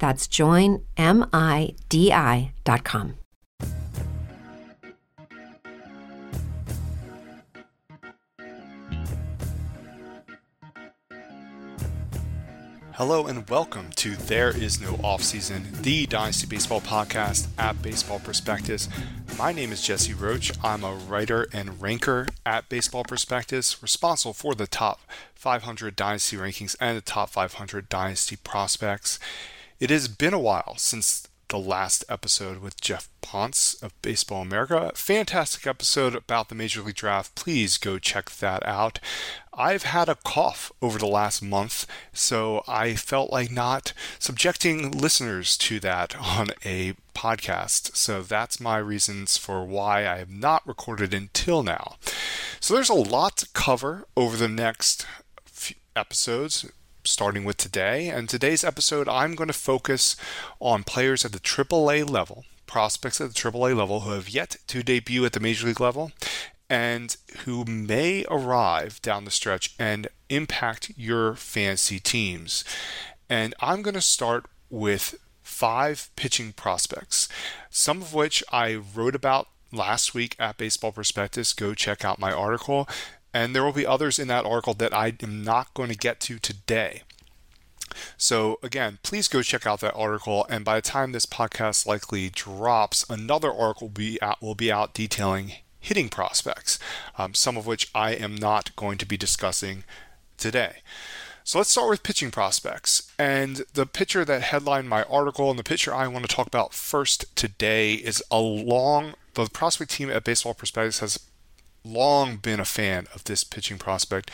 That's joinmidi.com. Hello and welcome to There Is No Offseason, the Dynasty Baseball podcast at Baseball Prospectus. My name is Jesse Roche. I'm a writer and ranker at Baseball Prospectus, responsible for the top 500 Dynasty rankings and the top 500 Dynasty prospects. It has been a while since the last episode with Geoff Pontes of Baseball America. Fantastic episode about the Major League Draft. Please go check that out. I've had a cough over the last month, so I felt like not subjecting listeners to that on a podcast. So that's my reasons for why I have not recorded until now. So there's a lot to cover over the next episodes starting with today. And today's episode, I'm going to focus on players at the AAA level, prospects at the AAA level who have yet to debut at the Major League level, and who may arrive down the stretch and impact your fantasy teams. And I'm going to start with five pitching prospects, some of which I wrote about last week at Baseball Prospectus. Go check out my article. And there will be others in that article that I am not going to get to today. So, again, please go check out that article. And by the time this podcast likely drops, another article will be out, will be out detailing hitting prospects, um, some of which I am not going to be discussing today. So let's start with pitching prospects. And the pitcher that headlined my article and the pitcher I want to talk about first today is a long, the prospect team at Baseball Prospectus has long been a fan of this pitching prospect.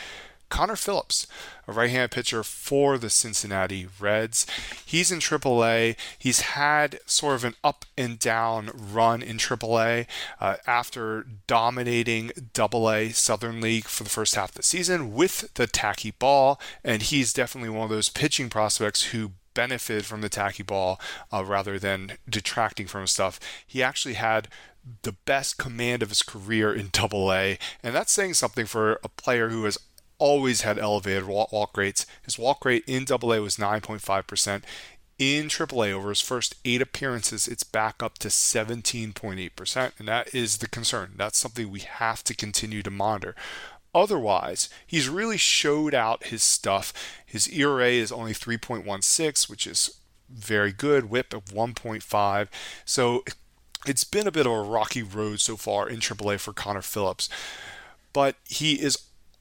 Connor Phillips, a right handed pitcher for the Cincinnati Reds. He's in AAA. He's had sort of an up and down run in AAA uh, after dominating AA Southern League for the first half of the season with the tacky ball. And he's definitely one of those pitching prospects who benefit from the tacky ball uh, rather than detracting from stuff. He actually had the best command of his career in Double A, and that's saying something for a player who has always had elevated walk rates. His walk rate in Double A was 9.5%. In AAA, over his first eight appearances, it's back up to 17.8%, and that is the concern. That's something we have to continue to monitor. Otherwise, he's really showed out his stuff. His ERA is only 3.16, which is very good, whip of 1.5. So it's been a bit of a rocky road so far in AAA for Connor Phillips, but he is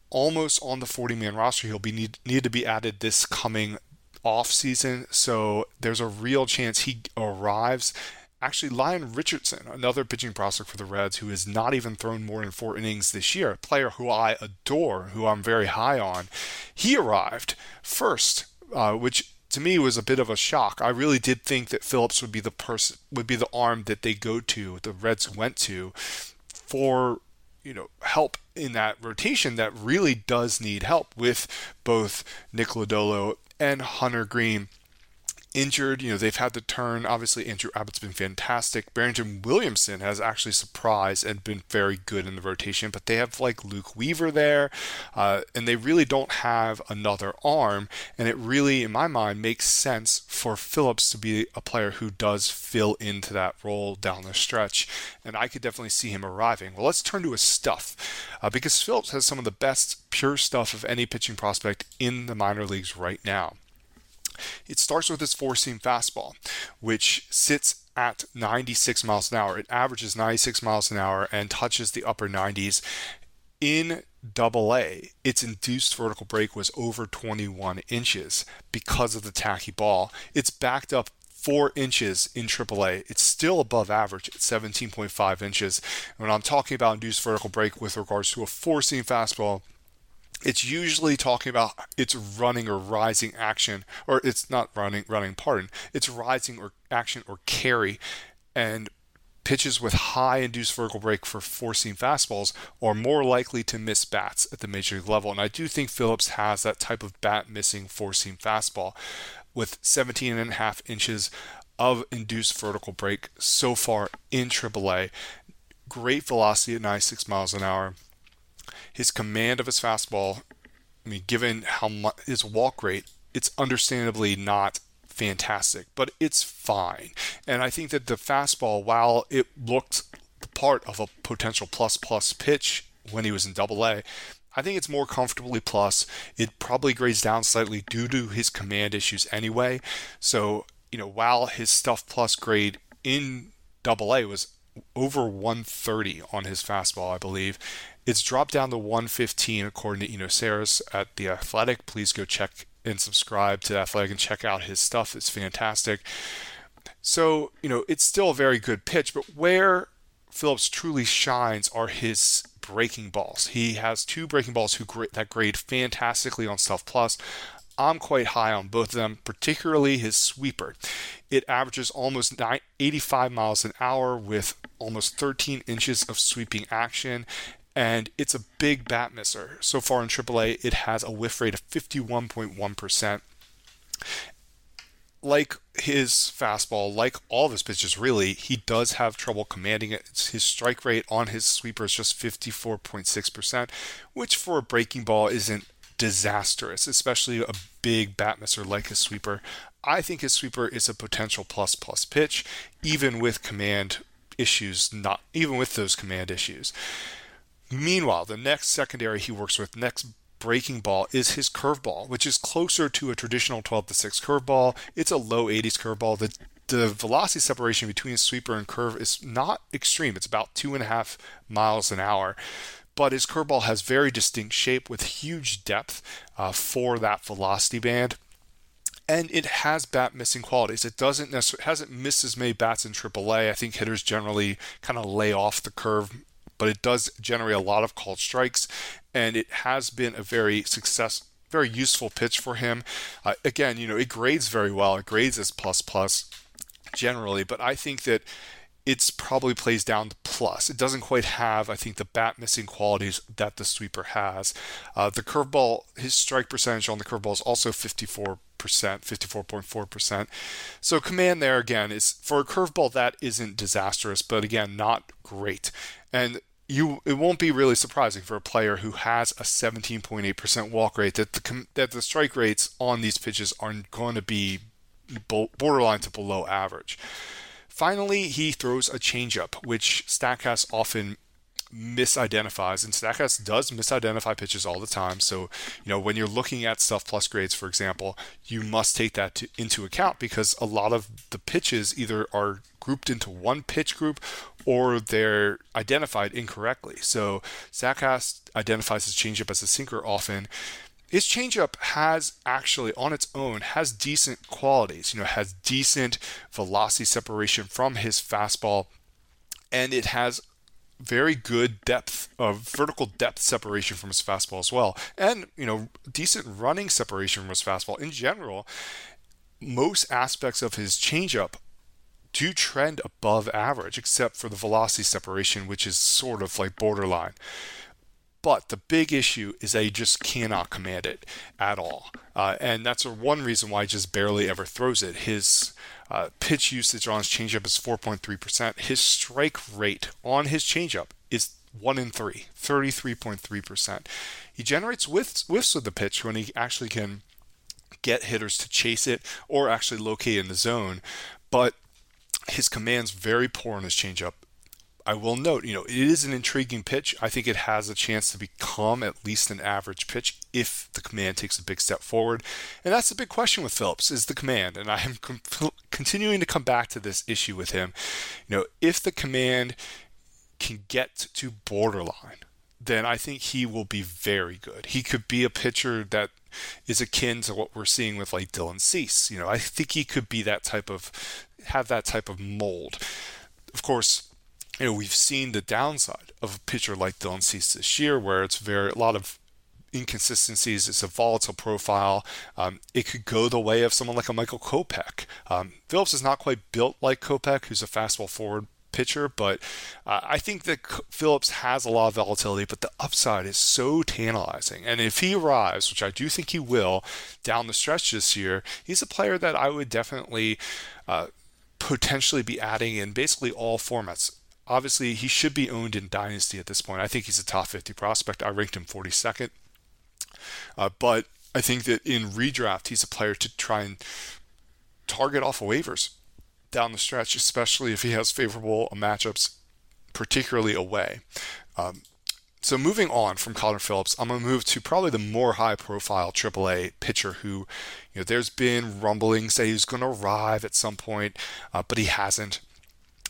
almost on the 40 man roster. He'll be need, need to be added this coming off season, so there's a real chance he arrives. Actually, Lyon Richardson, another pitching prospect for the Reds, who has not even thrown more than four innings this year, a player who I adore, who I'm very high on, he arrived first, uh, which to me was a bit of a shock. I really did think that Phillips would be the person would be the arm that they go to, the Reds went to for you know help in that rotation that really does need help with both Nick Lodolo and Hunter Greene injured. You know, they've had to turn. Obviously, Andrew Abbott's been fantastic. Brandon Williamson has actually surprised and been very good in the rotation, but they have like Luke Weaver there, uh, and they really don't have another arm. And it really, in my mind, makes sense for Phillips to be a player who does fill into that role down the stretch. And I could definitely see him arriving. Well, let's turn to his stuff uh, because Phillips has some of the best pure stuff of any pitching prospect in the minor leagues right now. It starts with his four seam fastball, which sits at 96 miles an hour. It averages 96 miles an hour and touches the upper 90s. In double A, its induced vertical break was over 21 inches because of the tacky ball. It's backed up four inches in AAA. It's still above average at 17.5 inches. When I'm talking about induced vertical break with regards to a four seam fastball, it's usually talking about its running or rising action, or it's not running, running, pardon, it's rising or action or carry. And pitches with high induced vertical break for four seam fastballs are more likely to miss bats at the major league level. And I do think Phillips has that type of bat missing four seam fastball with 17 and a half inches of induced vertical break so far in AAA. Great velocity at 96 miles an hour his command of his fastball, I mean, given how much his walk rate, it's understandably not fantastic, but it's fine. And I think that the fastball, while it looked the part of a potential plus plus pitch when he was in double A, I think it's more comfortably plus. It probably grades down slightly due to his command issues anyway. So, you know, while his stuff plus grade in double A was over 130 on his fastball, I believe. It's dropped down to 115 according to Eno Sarris at The Athletic. Please go check and subscribe to The Athletic and check out his stuff. It's fantastic. So, you know, it's still a very good pitch, but where Phillips truly shines are his breaking balls. He has two breaking balls who that grade fantastically on Stuff Plus. I'm quite high on both of them, particularly his sweeper. It averages almost 85 miles an hour with almost 13 inches of sweeping action and it's a big bat misser. So far in AAA, it has a whiff rate of 51.1%. Like his fastball, like all of his pitches, really, he does have trouble commanding it. His strike rate on his sweeper is just 54.6%, which for a breaking ball isn't disastrous, especially a big bat misser like his sweeper. I think his sweeper is a potential plus plus pitch, even with command issues, not even with those command issues. Meanwhile, the next secondary he works with, next breaking ball, is his curveball, which is closer to a traditional 12 to 6 curveball. It's a low 80s curveball. The the velocity separation between sweeper and curve is not extreme. It's about two and a half miles an hour. But his curveball has very distinct shape with huge depth uh, for that velocity band and it has bat missing qualities. It doesn't necessarily hasn't missed as many bats in AAA. I think hitters generally kind of lay off the curve but it does generate a lot of called strikes, and it has been a very success, very useful pitch for him. Uh, again, you know, it grades very well. It grades as plus plus generally, but I think that it's probably plays down to plus. It doesn't quite have, I think, the bat missing qualities that the sweeper has. Uh, the curveball, his strike percentage on the curveball is also 54 percent, 54.4%. So command there again is for a curveball that isn't disastrous, but again not great. And you it won't be really surprising for a player who has a 17.8% walk rate that the that the strike rates on these pitches are going to be borderline to below average. Finally, he throws a changeup, which Statcast often misidentifies, and Statcast does misidentify pitches all the time. So, you know, when you're looking at stuff plus grades, for example, you must take that to, into account because a lot of the pitches either are grouped into one pitch group or they're identified incorrectly. So, Statcast identifies his changeup as a sinker often. His changeup has actually, on its own, has decent qualities. You know, has decent velocity separation from his fastball, and it has very good depth of vertical depth separation from his fastball as well, and you know decent running separation from his fastball in general. Most aspects of his changeup do trend above average, except for the velocity separation, which is sort of like borderline. But the big issue is they just cannot command it at all. Uh, and that's one reason why he just barely ever throws it. His uh, pitch usage on his changeup is 4.3%. His strike rate on his changeup is 1 in 3, 33.3%. He generates whiffs, whiffs with the pitch when he actually can get hitters to chase it or actually locate in the zone. But his command's very poor on his changeup. I will note, you know, it is an intriguing pitch. I think it has a chance to become at least an average pitch if the command takes a big step forward. And that's the big question with Phillips is the command. And I am com- continuing to come back to this issue with him. You know, if the command can get to borderline, then I think he will be very good. He could be a pitcher that is akin to what we're seeing with like Dylan Cease. You know, I think he could be that type of have that type of mold. Of course, you know, we've seen the downside of a pitcher like Dylan Cease this year, where it's very a lot of inconsistencies. It's a volatile profile. Um, it could go the way of someone like a Michael Kopech. Um, Phillips is not quite built like Kopech, who's a fastball forward pitcher, but uh, I think that Phillips has a lot of volatility, but the upside is so tantalizing. And if he arrives, which I do think he will, down the stretch this year, he's a player that I would definitely uh, potentially be adding in basically all formats. Obviously, he should be owned in Dynasty at this point. I think he's a top 50 prospect. I ranked him 42nd. Uh, but I think that in redraft, he's a player to try and target off of waivers down the stretch, especially if he has favorable matchups, particularly away. Um, so moving on from Connor Phillips, I'm going to move to probably the more high-profile AAA pitcher who, you know, there's been rumblings that he's going to arrive at some point, uh, but he hasn't.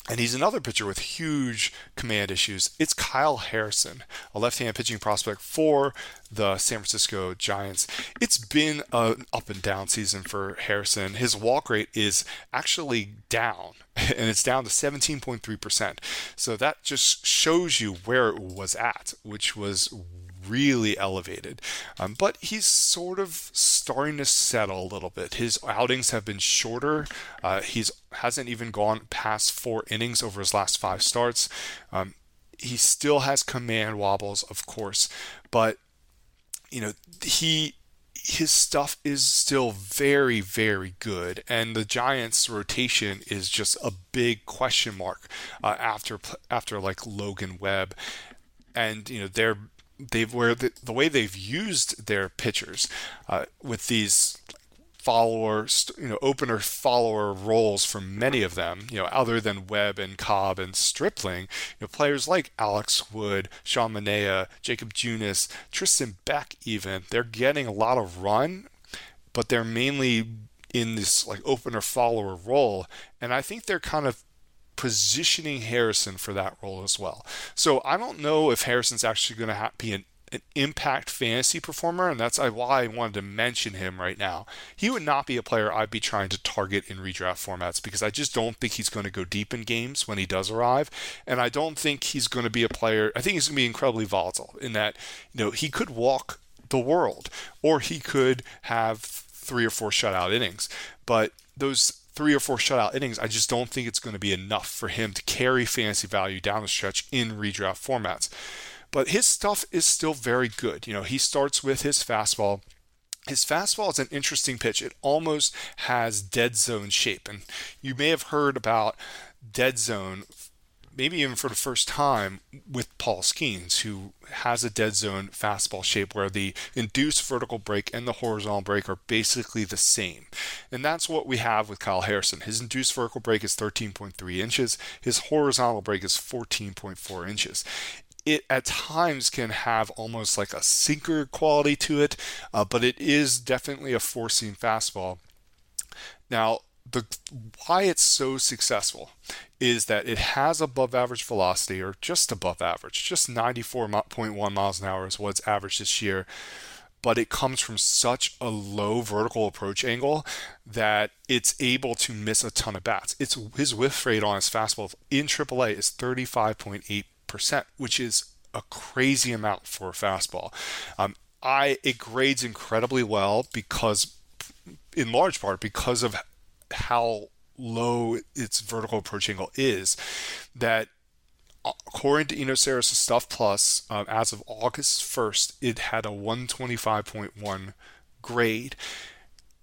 And he's another pitcher with huge command issues. It's Kyle Harrison, a left hand pitching prospect for the San Francisco Giants. It's been an up and down season for Harrison. His walk rate is actually down, and it's down to 17.3%. So that just shows you where it was at, which was really elevated. Um, but he's sort of starting to settle a little bit. His outings have been shorter. Uh, he's hasn't even gone past four innings over his last five starts. Um, he still has command wobbles, of course, but you know he his stuff is still very very good and the giants rotation is just a big question mark uh, after after like logan webb and you know they're they've where the, the way they've used their pitchers uh, with these follower, you know, opener follower roles for many of them, you know, other than Webb and Cobb and Stripling, you know, players like Alex Wood, Sean Manaea, Jakob Junis, Tristan Beck, even, they're getting a lot of run, but they're mainly in this like opener follower role. And I think they're kind of positioning Harrison for that role as well. So I don't know if Harrison's actually going to ha- be an, an impact fantasy performer, and that's why I wanted to mention him right now. He would not be a player I'd be trying to target in redraft formats because I just don't think he's going to go deep in games when he does arrive, and I don't think he's going to be a player. I think he's going to be incredibly volatile in that you know he could walk the world, or he could have three or four shutout innings, but those three or four shutout innings, I just don't think it's going to be enough for him to carry fantasy value down the stretch in redraft formats. But his stuff is still very good. You know, he starts with his fastball. His fastball is an interesting pitch. It almost has dead zone shape. And you may have heard about dead zone maybe even for the first time with Paul Skenes, who has a dead zone fastball shape where the induced vertical break and the horizontal break are basically the same. And that's what we have with Kyle Harrison. His induced vertical break is 13.3 inches, his horizontal break is 14.4 inches. It at times can have almost like a sinker quality to it, uh, but it is definitely a four seam fastball. Now, the why it's so successful is that it has above average velocity or just above average just 94.1 miles an hour is what's average this year but it comes from such a low vertical approach angle that it's able to miss a ton of bats. It's his whiff rate on his fastball in AAA is 35.8%, which is a crazy amount for a fastball. Um, I it grades incredibly well because, in large part, because of how low its vertical approach angle is that according to Eno Sarris Stuff Plus, um, as of August 1st, it had a 125.1 grade.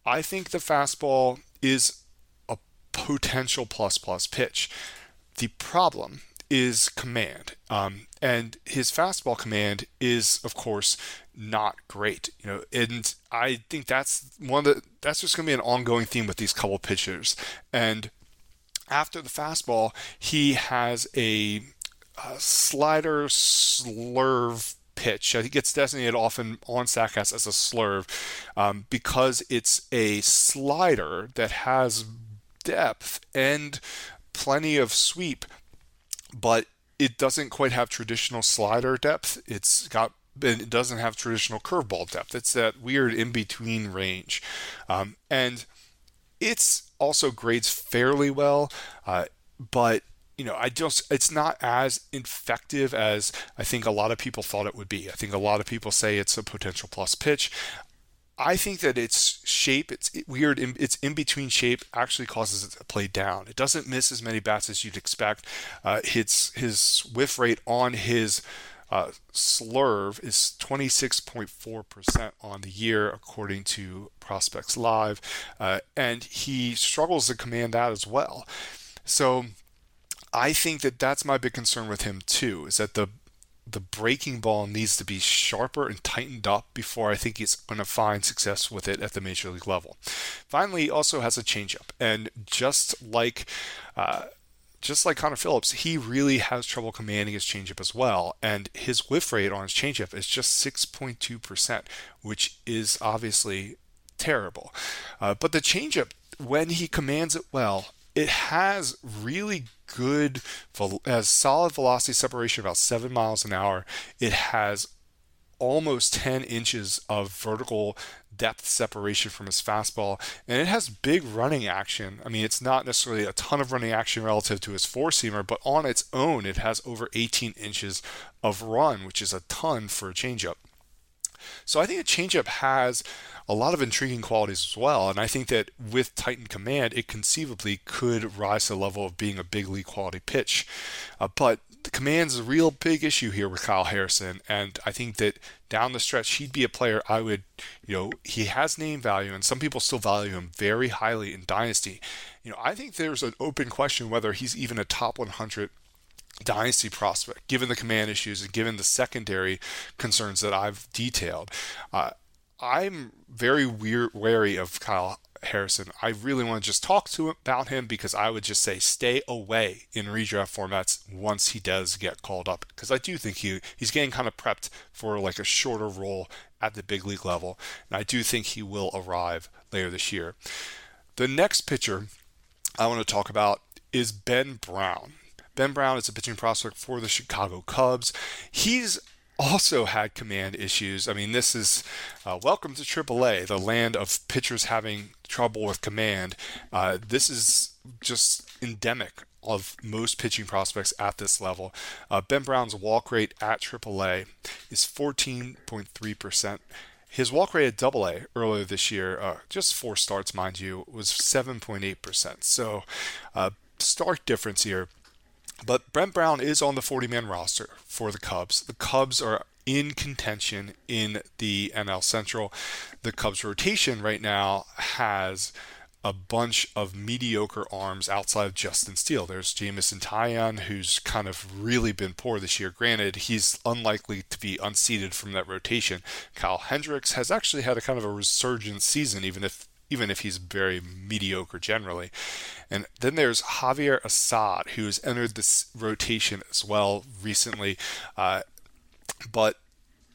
I think the fastball is a potential plus plus pitch. The problem is command. Um, and his fastball command is, of course, not great. You know, and I think that's one of the that's just going to be an ongoing theme with these couple pitchers. And after the fastball, he has a, a slider slurve pitch. I think it's designated often on Statcast as a slurve um, because it's a slider that has depth and plenty of sweep, but it doesn't quite have traditional slider depth. It's got it doesn't have traditional curveball depth. It's that weird in between range, um, and it's also grades fairly well, uh, but you know, I just it's not as effective as I think a lot of people thought it would be. I think a lot of people say it's a potential plus pitch. I think that its shape, it's weird, its in between shape actually causes it to play down. It doesn't miss as many bats as you'd expect. Uh, his his whiff rate on his uh, slurve is 26.4% on the year, according to Prospects Live, uh, and he struggles to command that as well. So I think that that's my big concern with him too, is that the the breaking ball needs to be sharper and tightened up before I think he's going to find success with it at the major league level. Finally, he also has a changeup, and just like uh, just like Connor Phillips, he really has trouble commanding his changeup as well, and his whiff rate on his changeup is just 6.2%, which is obviously terrible. Uh, but the changeup, when he commands it well, it has really good, has solid velocity separation, about seven miles an hour. It has almost 10 inches of vertical depth separation from his fastball, and it has big running action. I mean, it's not necessarily a ton of running action relative to his four seamer, but on its own, it has over 18 inches of run, which is a ton for a changeup. So I think a changeup has a lot of intriguing qualities as well. And I think that with Titan Command, it conceivably could rise to the level of being a big league quality pitch. Uh, but the command's a real big issue here with Kyle Harrison. And I think that down the stretch, he'd be a player I would, you know, he has name value, and some people still value him very highly in Dynasty. You know, I think there's an open question whether he's even a top 100 dynasty prospect, given the command issues and given the secondary concerns that I've detailed. Uh, I'm very wary of Kyle Harrison. I really want to just talk to him about him because I would just say stay away in redraft formats once he does get called up because I do think he he's getting kind of prepped for like a shorter role at the big league level, and I do think he will arrive later this year. The next pitcher I want to talk about is Ben Brown. Ben Brown is a pitching prospect for the Chicago Cubs. He's also had command issues. I mean, this is uh, welcome to AAA, the land of pitchers having trouble with command. Uh, this is just endemic of most pitching prospects at this level. Uh, ben Brown's walk rate at AAA is 14.3%. His walk rate at AA earlier this year, uh, just four starts, mind you, was 7.8%. So, uh, stark difference here. But Brent Brown is on the 40 man roster for the Cubs. The Cubs are in contention in the NL Central. The Cubs rotation right now has a bunch of mediocre arms outside of Justin Steele. There's Jameson Taillon, who's kind of really been poor this year. Granted, he's unlikely to be unseated from that rotation. Kyle Hendricks has actually had a kind of a resurgent season, even if even if he's very mediocre generally. And then there's Javier Assad, who's entered this rotation as well recently. Uh, but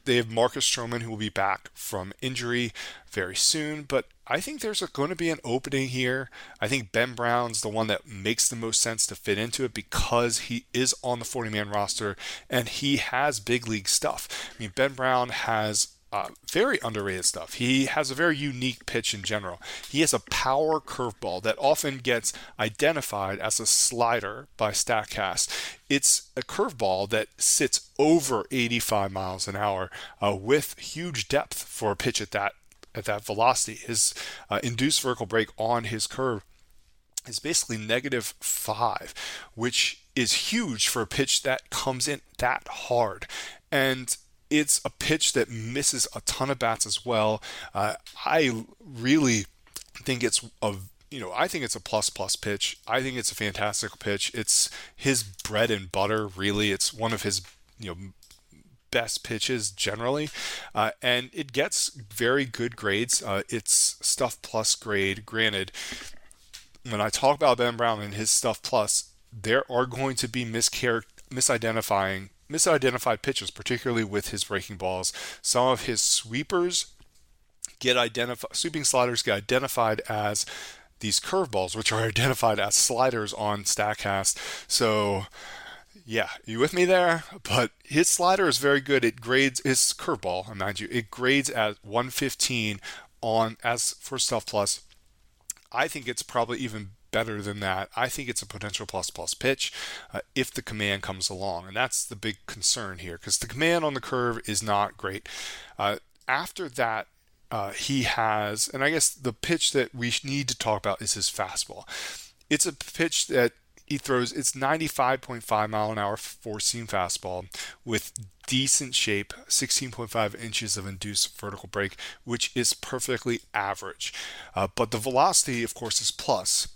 they have Marcus Stroman, who will be back from injury very soon. But I think there's going to be an opening here. I think Ben Brown's the one that makes the most sense to fit into it because he is on the 40 man roster and he has big league stuff. I mean, Ben Brown has uh, very underrated stuff. He has a very unique pitch in general. He has a power curveball that often gets identified as a slider by StatCast. It's a curveball that sits over 85 miles an hour uh, with huge depth for a pitch at that at that velocity. His uh, induced vertical break on his curve is basically negative five, which is huge for a pitch that comes in that hard. And it's a pitch that misses a ton of bats as well. Uh, I really think it's a you know, I think it's a plus plus pitch. I think it's a fantastic pitch. It's his bread and butter, really. It's one of his, you know, best pitches generally, uh, and it gets very good grades. Uh, it's stuff plus grade. Granted, when I talk about Ben Brown and his stuff plus, there are going to be mischar- misidentifying misidentified pitches, particularly with his breaking balls. Some of his sweepers get identified, sweeping sliders get identified as these curveballs, which are identified as sliders on StatCast. So, yeah, you with me there? But his slider is very good. It grades his curveball, mind you, it grades at 115 on as for Stuff Plus. I think it's probably even better than that. I think it's a potential plus plus pitch uh, if the command comes along, and that's the big concern here because the command on the curve is not great. Uh, after that, uh, he has, and I guess the pitch that we need to talk about is his fastball. It's a pitch that he throws it's 95.5 mile an hour four seam fastball with decent shape 16.5 inches of induced vertical break which is perfectly average uh, but the velocity of course is plus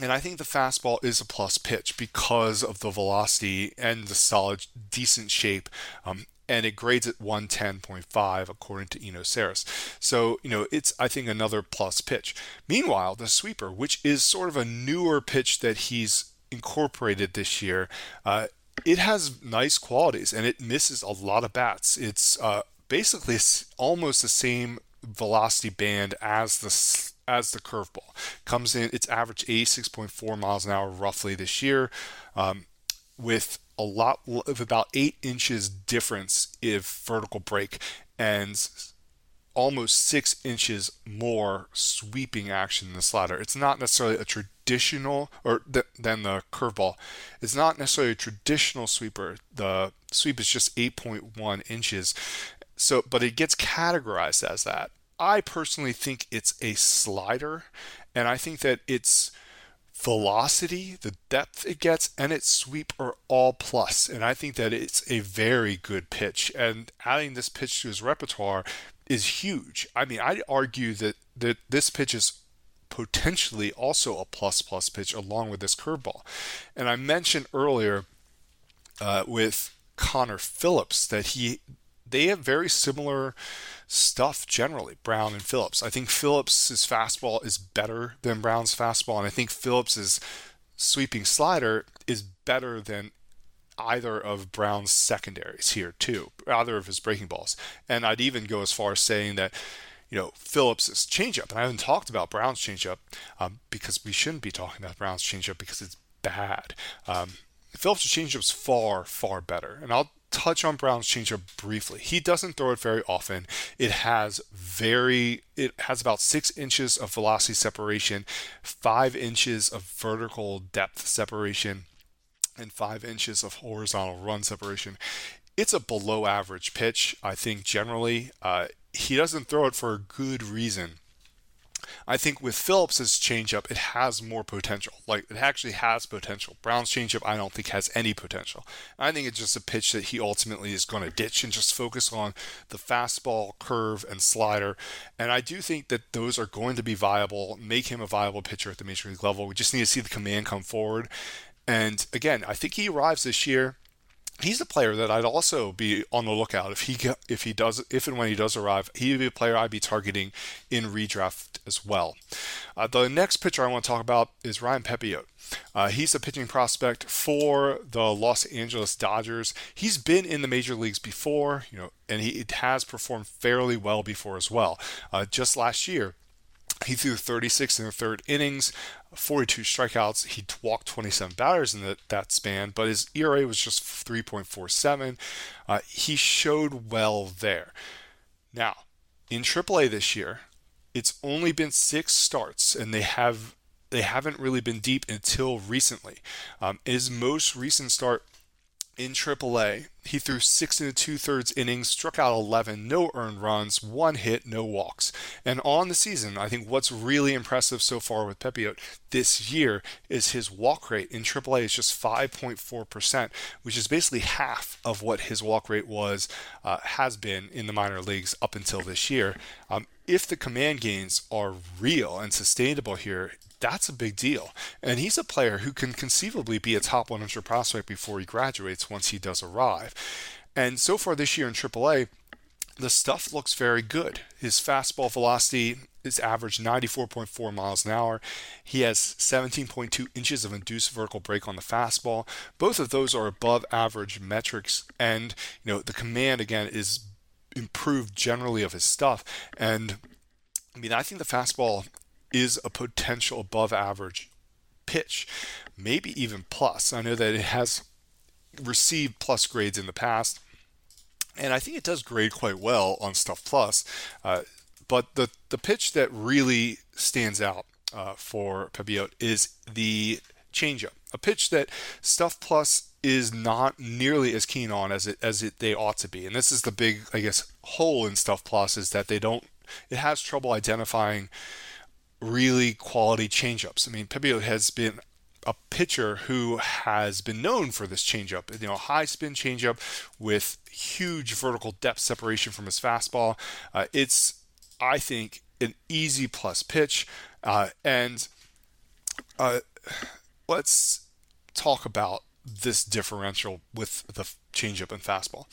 and I think the fastball is a plus pitch because of the velocity and the solid, decent shape. Um, and it grades at 110.5 according to Eno Sarris. So, you know, it's, I think, another plus pitch. Meanwhile, the sweeper, which is sort of a newer pitch that he's incorporated this year, uh, it has nice qualities and it misses a lot of bats. It's uh, basically almost the same velocity band as the as the curveball comes in. It's average 86.4 miles an hour roughly this year, um, with a lot of about eight inches difference if vertical break and almost six inches more sweeping action in the slider. It's not necessarily a traditional, or th- than the curveball. It's not necessarily a traditional sweeper. The sweep is just 8.1 inches. So, but it gets categorized as that. I personally think it's a slider, and I think that its velocity, the depth it gets, and its sweep are all plus. And I think that it's a very good pitch. And adding this pitch to his repertoire is huge. I mean, I'd argue that, that this pitch is potentially also a plus plus pitch along with this curveball. And I mentioned earlier uh, with Connor Phillips that he they have very similar stuff generally, Brown and Phillips. I think Phillips's fastball is better than Brown's fastball, and I think Phillips's sweeping slider is better than either of Brown's secondaries here too, either of his breaking balls. And I'd even go as far as saying that you know, Phillips's changeup, and I haven't talked about Brown's changeup um, because we shouldn't be talking about Brown's changeup because it's bad. Um, Phillips' changeup is far, far better, and I'll touch on Brown's changeup briefly. He doesn't throw it very often. It has very it has about six inches of velocity separation, five inches of vertical depth separation, and five inches of horizontal run separation. It's a below average pitch, I think generally. Uh, he doesn't throw it for a good reason. I think with Phillips's changeup, it has more potential. Like it actually has potential. Brown's changeup, I don't think has any potential. I think it's just a pitch that he ultimately is going to ditch and just focus on the fastball, curve, and slider. And I do think that those are going to be viable, make him a viable pitcher at the major league level. We just need to see the command come forward. And again, I think he arrives this year he's a player that I'd also be on the lookout if he if he does if and when he does arrive. He'd be a player I'd be targeting in redraft as well. Uh, the next pitcher I want to talk about is Ryan Pepiot. Uh, he's a pitching prospect for the Los Angeles Dodgers. He's been in the major leagues before, you know, and he has performed fairly well before as well. Uh, just last year, he threw 36 in the third innings, 42 strikeouts. He walked 27 batters in the, that span, but his ERA was just 3.47. Uh, he showed well there. Now, in AAA this year, it's only been six starts, and they have they haven't really been deep until recently. Um, his most recent start in AAA. He threw six and two thirds innings, struck out 11, no earned runs, one hit, no walks. And on the season, I think what's really impressive so far with Pepiot this year is his walk rate in AAA is just 5.4%, which is basically half of what his walk rate was, uh, has been in the minor leagues up until this year. Um, if the command gains are real and sustainable here, that's a big deal. And he's a player who can conceivably be a top 100 prospect before he graduates once he does arrive. And so far this year in AAA, the stuff looks very good. His fastball velocity is average 94.4 miles an hour. He has 17.2 inches of induced vertical break on the fastball. Both of those are above average metrics, and you know the command again is improved generally of his stuff. And I mean, I think the fastball is a potential above average pitch, maybe even plus. I know that it has received plus grades in the past, and I think it does grade quite well on Stuff Plus. Uh, but the the pitch that really stands out uh, for Pepiot is the changeup, a pitch that Stuff Plus is not nearly as keen on as it as it they ought to be. And this is the big, I guess, hole in Stuff Plus is that they don't. It has trouble identifying really quality changeups. I mean, Pepiot has been a pitcher who has been known for this changeup, you know, high spin changeup with huge vertical depth separation from his fastball. Uh, it's, I think, an easy plus pitch. Uh, and uh, let's talk about this differential with the changeup and fastball.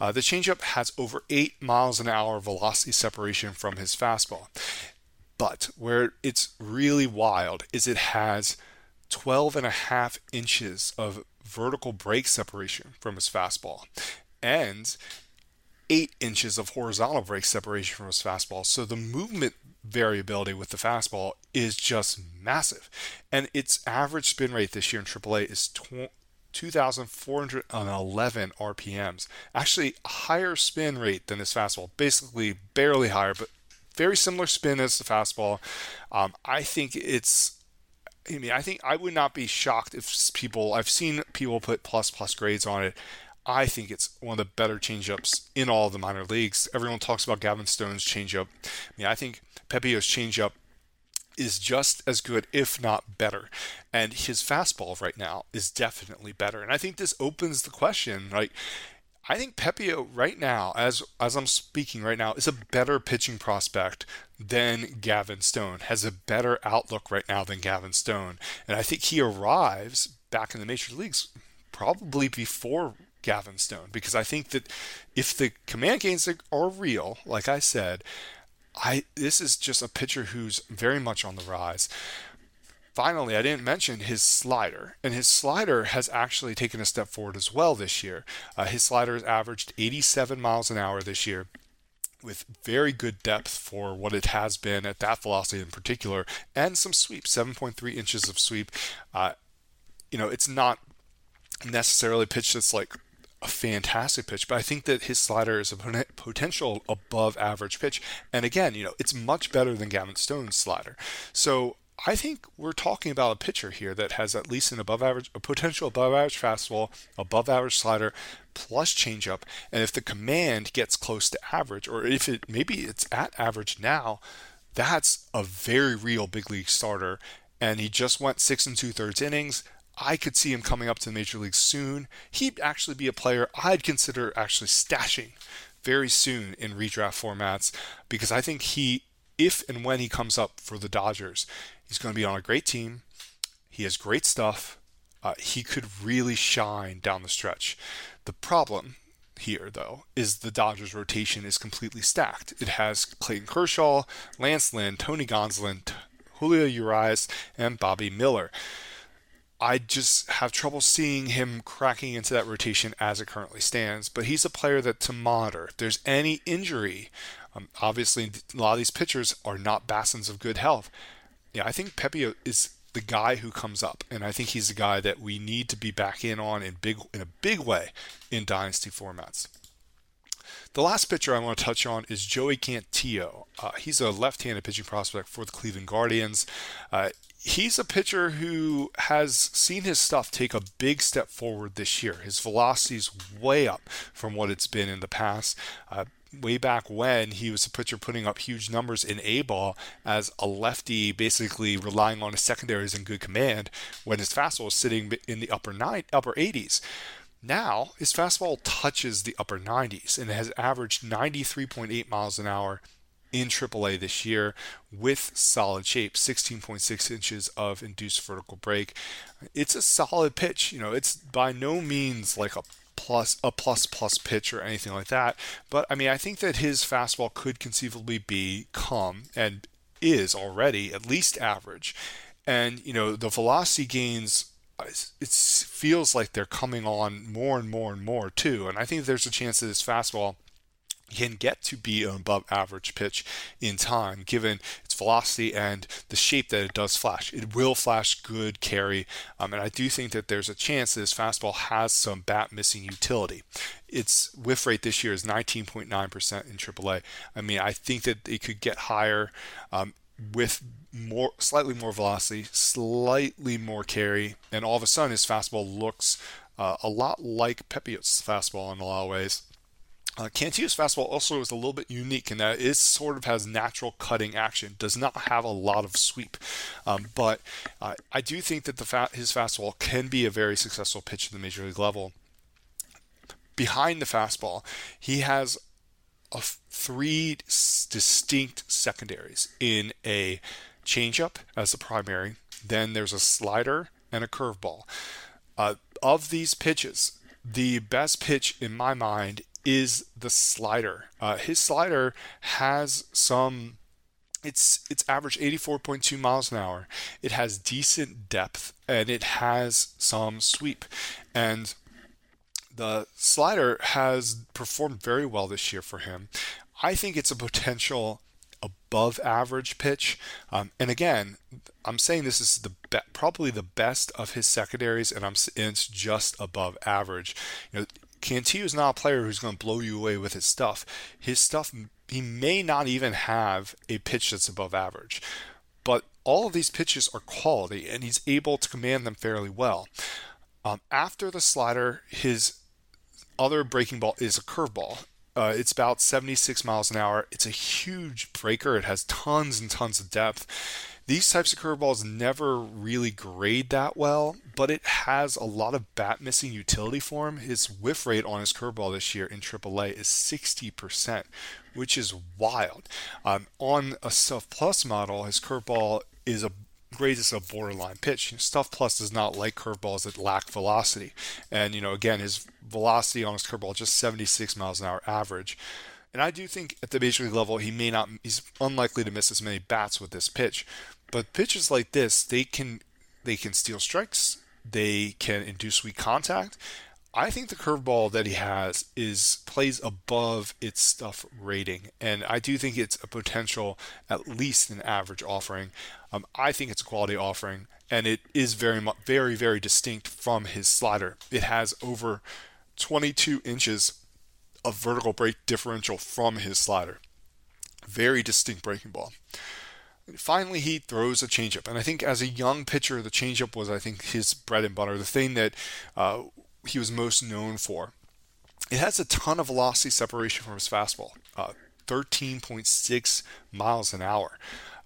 Uh, the changeup has over 8 miles an hour velocity separation from his fastball. But where it's really wild is it has 12 and a half inches of vertical break separation from his fastball and 8 inches of horizontal break separation from his fastball. So the movement variability with the fastball is just massive. And its average spin rate this year in AAA is 2,411 RPMs. Actually, a higher spin rate than his fastball, basically barely higher, but very similar spin as the fastball. Um, I think it's I mean, I think I would not be shocked if people I've seen people put plus plus grades on it. I think it's one of the better changeups in all the minor leagues. Everyone talks about Gavin Stone's changeup. I mean, I think Pepiot's changeup is just as good, if not better. And his fastball right now is definitely better. And I think this opens the question, like I think Pepiot right now, as as I'm speaking right now, is a better pitching prospect than Gavin Stone. Has a better outlook right now than Gavin Stone, and I think he arrives back in the major leagues probably before Gavin Stone because I think that if the command gains are real, like I said, I this is just a pitcher who's very much on the rise. Finally, I didn't mention his slider, and his slider has actually taken a step forward as well this year. Uh, his slider has averaged 87 miles an hour this year, with very good depth for what it has been at that velocity in particular, and some sweep, 7.3 inches of sweep. Uh, you know, it's not necessarily pitch that's like a fantastic pitch, but I think that his slider is a potential above average pitch. And again, you know, it's much better than Gavin Stone's slider. So I think we're talking about a pitcher here that has at least an above average, a potential above average fastball, above average slider, plus changeup. And if the command gets close to average, or if it maybe it's at average now, that's a very real big league starter. And he just went six and two thirds innings. I could see him coming up to the major leagues soon. He'd actually be a player I'd consider actually stashing very soon in redraft formats because I think he, if and when he comes up for the Dodgers, He's going to be on a great team. He has great stuff. Uh, he could really shine down the stretch. The problem here, though, is the Dodgers' rotation is completely stacked. It has Clayton Kershaw, Lance Lynn, Tony Gonsolin, Julio Urias, and Bobby Miller. I just have trouble seeing him cracking into that rotation as it currently stands. But he's a player that to monitor. If there's any injury, um, obviously a lot of these pitchers are not basins of good health yeah, I think Pepiot is the guy who comes up, and I think he's the guy that we need to be back in on in big in a big way in dynasty formats. The last pitcher I want to touch on is Joey Cantillo. Uh, he's a left-handed pitching prospect for the Cleveland Guardians. Uh, he's a pitcher who has seen his stuff take a big step forward this year. His velocity's way up from what it's been in the past. Uh, way back when he was a pitcher putting up huge numbers in A ball as a lefty, basically relying on his secondaries and good command when his fastball was sitting in the upper nine, upper 80s. Now his fastball touches the upper 90s and has averaged 93.8 miles an hour in AAA this year with solid shape, 16.6 inches of induced vertical break. It's a solid pitch. You know, it's by no means like a plus a plus plus pitch or anything like that. But I mean, I think that his fastball could conceivably be become and is already at least average. And you know, the velocity gains it feels like they're coming on more and more and more too. And I think there's a chance that his fastball can get to be an above average pitch in time given its velocity and the shape that it does flash. It will flash good carry, um, and I do think that there's a chance that this fastball has some bat missing utility. Its whiff rate this year is 19.9% in AAA. I mean, I think that it could get higher um, with more, slightly more velocity, slightly more carry, and all of a sudden his fastball looks uh, a lot like Pepiot's fastball in a lot of ways. Uh, Cantillo's fastball also is a little bit unique in that it sort of has natural cutting action, does not have a lot of sweep. Um, but uh, I do think that the fa- his fastball can be a very successful pitch at the major league level. Behind the fastball, he has a three distinct secondaries in a changeup as the primary. Then there's a slider and a curveball. Uh, of these pitches, the best pitch in my mind is the slider. Uh, his slider has some. It's it's average 84.2 miles an hour. It has decent depth and it has some sweep, and the slider has performed very well this year for him. I think it's a potential above average pitch. Um, and again, I'm saying this is the be- probably the best of his secondaries, and I'm and it's just above average. You know, Cantillo is not a player who's going to blow you away with his stuff. His stuff, he may not even have a pitch that's above average, but all of these pitches are quality, and he's able to command them fairly well. Um, after the slider, his other breaking ball is a curveball. Uh, it's about 76 miles an hour. It's a huge breaker. It has tons and tons of depth. These types of curveballs never really grade that well, but it has a lot of bat missing utility for him. His whiff rate on his curveball this year in AAA is 60%, which is wild. Um, on a Stuff Plus model, his curveball is a grades as a borderline pitch. Stuff Plus does not like curveballs that lack velocity. And, you know, again, his velocity on his curveball just 76 miles an hour average. And I do think at the major league level, he may not, he's unlikely to miss as many bats with this pitch. But pitches like this, they can they can steal strikes, they can induce weak contact. I think the curveball that he has is plays above its stuff rating, and I do think it's a potential at least an average offering. Um, I think it's a quality offering, and it is very very very distinct from his slider. It has over 22 inches of vertical break differential from his slider. Very distinct breaking ball. Finally, he throws a changeup, and I think as a young pitcher, the changeup was, I think, his bread and butter, the thing that uh, he was most known for. It has a ton of velocity separation from his fastball, uh, 13.6 miles an hour.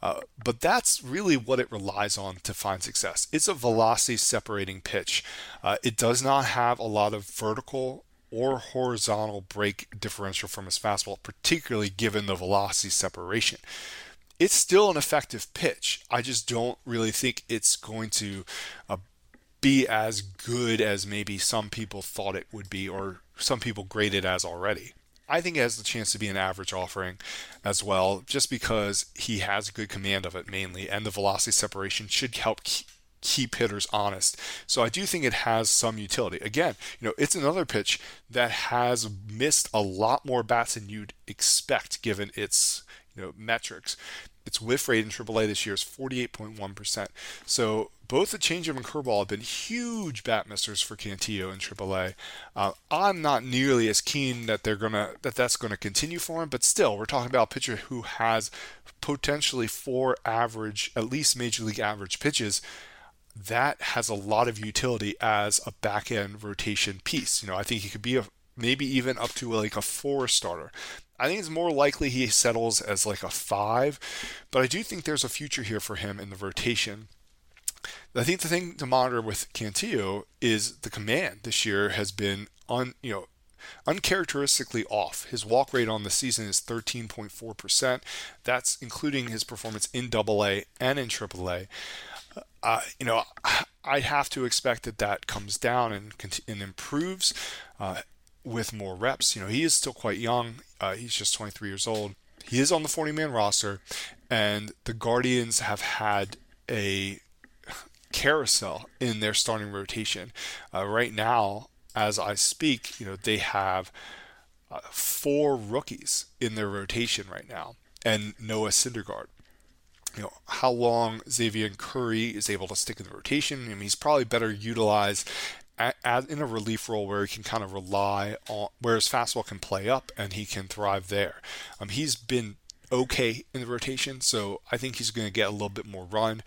Uh, but that's really what it relies on to find success. It's a velocity separating pitch. Uh, it does not have a lot of vertical or horizontal break differential from his fastball, particularly given the velocity separation it's still an effective pitch. I just don't really think it's going to uh, be as good as maybe some people thought it would be or some people graded as already. I think it has the chance to be an average offering as well, just because he has good command of it mainly, and the velocity separation should help keep hitters honest. So I do think it has some utility. Again, you know, it's another pitch that has missed a lot more bats than you'd expect given its you know metrics. Its whiff rate in AAA this year is 48.1%. So both the changeup and curveball have been huge bat misters for Cantillo in AAA. Uh, I'm not nearly as keen that they're gonna that that's gonna continue for him, but still, we're talking about a pitcher who has potentially four average, at least major league average pitches. That has a lot of utility as a back end rotation piece. You know, I think he could be a maybe even up to like a four starter. I think it's more likely he settles as like a five, but I do think there's a future here for him in the rotation. I think the thing to monitor with Cantillo is the command this year has been on you know uncharacteristically off. His walk rate on the season is 13.4%. That's including his performance in AA and in AAA. Uh, you know, I have to expect that that comes down and, and improves. Uh, with more reps. You know, he is still quite young. Uh, he's just 23 years old. He is on the 40 man roster, and the Guardians have had a carousel in their starting rotation. Uh, right now, as I speak, you know, they have uh, four rookies in their rotation right now, and Noah Syndergaard. You know how long Xzavion Curry is able to stick in the rotation. I mean, he's probably better utilized in a relief role where he can kind of rely on where his fastball can play up and he can thrive there. Um, he's been okay in the rotation, so I think he's going to get a little bit more run.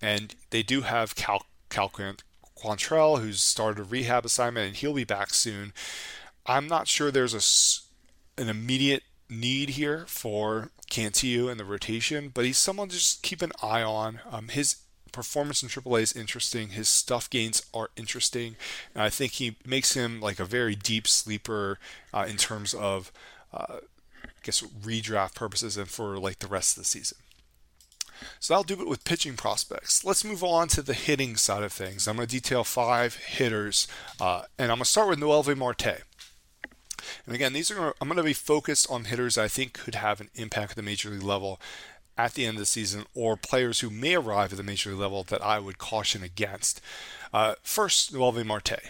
And they do have Cal, Cal Quantrill, who's started a rehab assignment, and he'll be back soon. I'm not sure there's a, an immediate need here for Cantillo in the rotation, but he's someone to just keep an eye on. Um, his performance in AAA is interesting. His stuff gains are interesting. And I think he makes him like a very deep sleeper uh, in terms of, uh, I guess, redraft purposes and for like the rest of the season. So that'll do it with pitching prospects. Let's move on to the hitting side of things. I'm going to detail five hitters, uh, and I'm going to start with Noelvi Marte. And again, these are I'm going to be focused on hitters I think could have an impact at the major league level at the end of the season, or players who may arrive at the major league level that I would caution against. Uh, first, Noelvi Marte.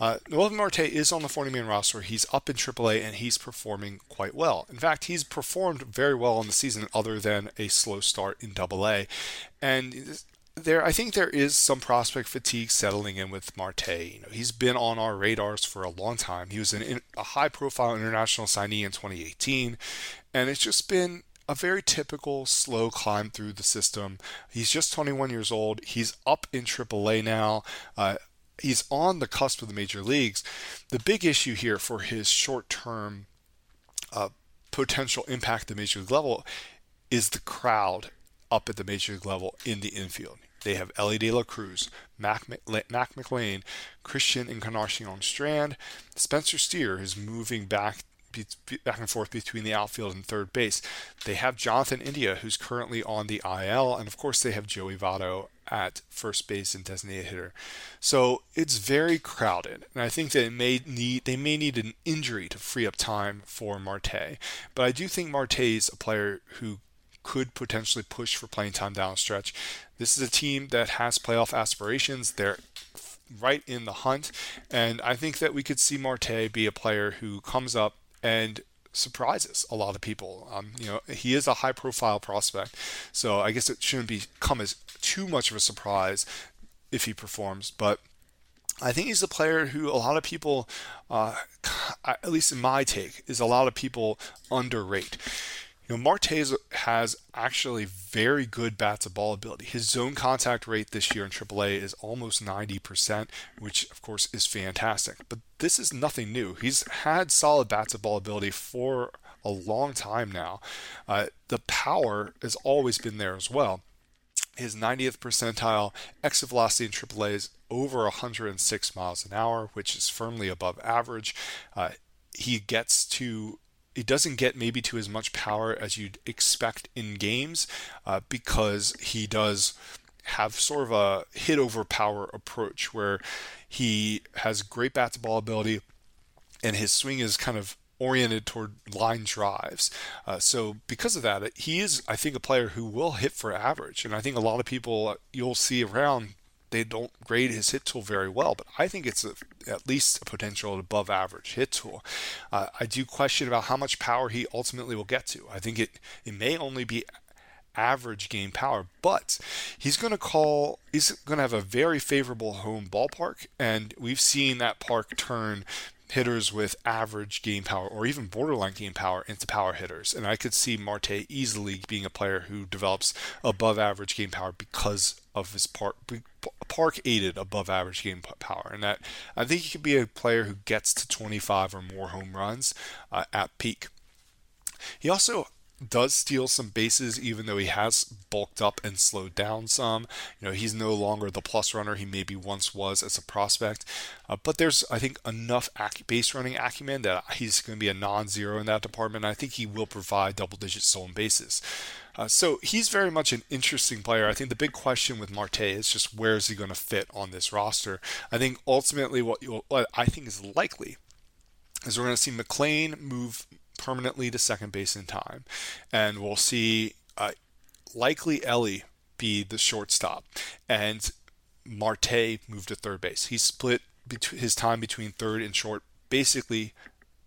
Uh, Noelvi Marte is on the 40 man roster. He's up in AAA and he's performing quite well. In fact, he's performed very well in the season, other than a slow start in AA. And there, I think there is some prospect fatigue settling in with Marte. You know, he's been on our radars for a long time. He was an, a high-profile international signee in 2018, and it's just been a very typical slow climb through the system. He's just 21 years old. He's up in AAA now. Uh, he's on the cusp of the major leagues. The big issue here for his short-term uh, potential impact at the major league level is the crowd up at the major league level in the infield. They have Elly De La Cruz, Mac, Mac McLain, Christian Encarnacion Strand, Spencer Steer is moving back back and forth between the outfield and third base. They have Jonathan India, who's currently on the IL, and of course they have Joey Votto at first base and designated hitter. So it's very crowded, and I think that it may need they may need an injury to free up time for Marte. But I do think Marte is a player who could potentially push for playing time down stretch. This is a team that has playoff aspirations. They're right in the hunt, and I think that we could see Marte be a player who comes up and surprises a lot of people. Um, you know, he is a high-profile prospect, so I guess it shouldn't become as too much of a surprise if he performs, but. I think he's a player who a lot of people, uh, at least in my take, is a lot of people underrate. You know, Marte has actually very good bat to ball ability. His zone contact rate this year in AAA is almost 90%, which of course is fantastic. But this is nothing new. He's had solid bat to ball ability for a long time now. Uh, the power has always been there as well. His 90th percentile exit velocity in AAA is over 106 miles an hour, which is firmly above average. Uh, he gets to it doesn't get maybe to as much power as you'd expect in games uh, because he does have sort of a hit over power approach where he has great bat to ball ability and his swing is kind of oriented toward line drives. Uh, so because of that, he is, I think, a player who will hit for average. And I think a lot of people uh, you'll see around they don't grade his hit tool very well, but I think it's a, at least a potential above average hit tool. Uh, I do question about how much power he ultimately will get to. I think it, it may only be average game power, but he's going to call, he's going to have a very favorable home ballpark, and we've seen that park turn hitters with average game power or even borderline game power into power hitters. And I could see Marte easily being a player who develops above average game power because of his park park aided above average game power. And that I think he could be a player who gets to 25 or more home runs uh, at peak. He also does steal some bases, even though he has bulked up and slowed down some. You know, he's no longer the plus runner he maybe once was as a prospect. Uh, but there's, I think, enough ac- base running acumen that he's going to be a non zero in that department. I think he will provide double digit stolen bases. Uh, so he's very much an interesting player. I think the big question with Marte is just where is he going to fit on this roster. I think ultimately what, what I think is likely is we're going to see McLain move permanently to second base in time. And we'll see uh, likely Elly be the shortstop and Marte move to third base. He split his time between third and short basically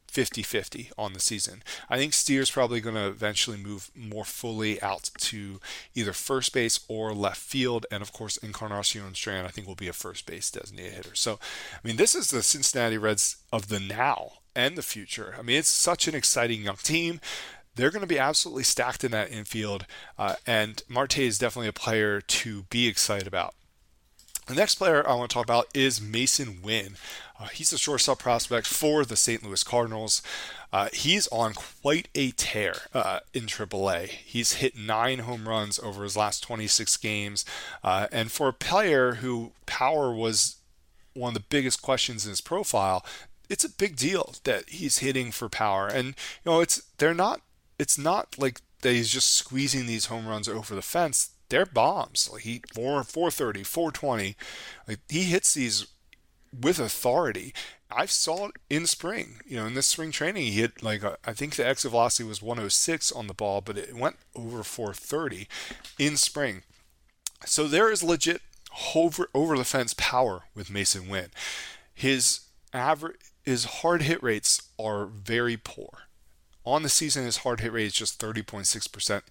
50 50 on the season. I think Steer's probably going to eventually move more fully out to either first base or left field. And of course, Encarnacion Strand, I think, will be a first base designated hitter. So, I mean, this is the Cincinnati Reds of the now and the future. I mean, it's such an exciting young team they're going to be absolutely stacked in that infield, uh, and Marte is definitely a player to be excited about. The next player I want to talk about is Masyn Winn. Uh, he's a shortstop prospect for the St. Louis Cardinals. Uh, he's on quite a tear uh, in AAA. He's hit nine home runs over his last 26 games. Uh, and for a player who power was one of the biggest questions in his profile, it's a big deal that he's hitting for power. And, you know, it's they're not, it's not like that he's just squeezing these home runs over the fence they're bombs. Like he 4 430, 420. Like he hits these with authority. I saw it in spring. You know, in this spring training, he hit like a, I think the exit velocity was 106 on the ball, but it went over 430 in spring. So there is legit over over the fence power with Masyn Winn. His average his hard hit rates are very poor. On the season, his hard hit rate is just 30.6%.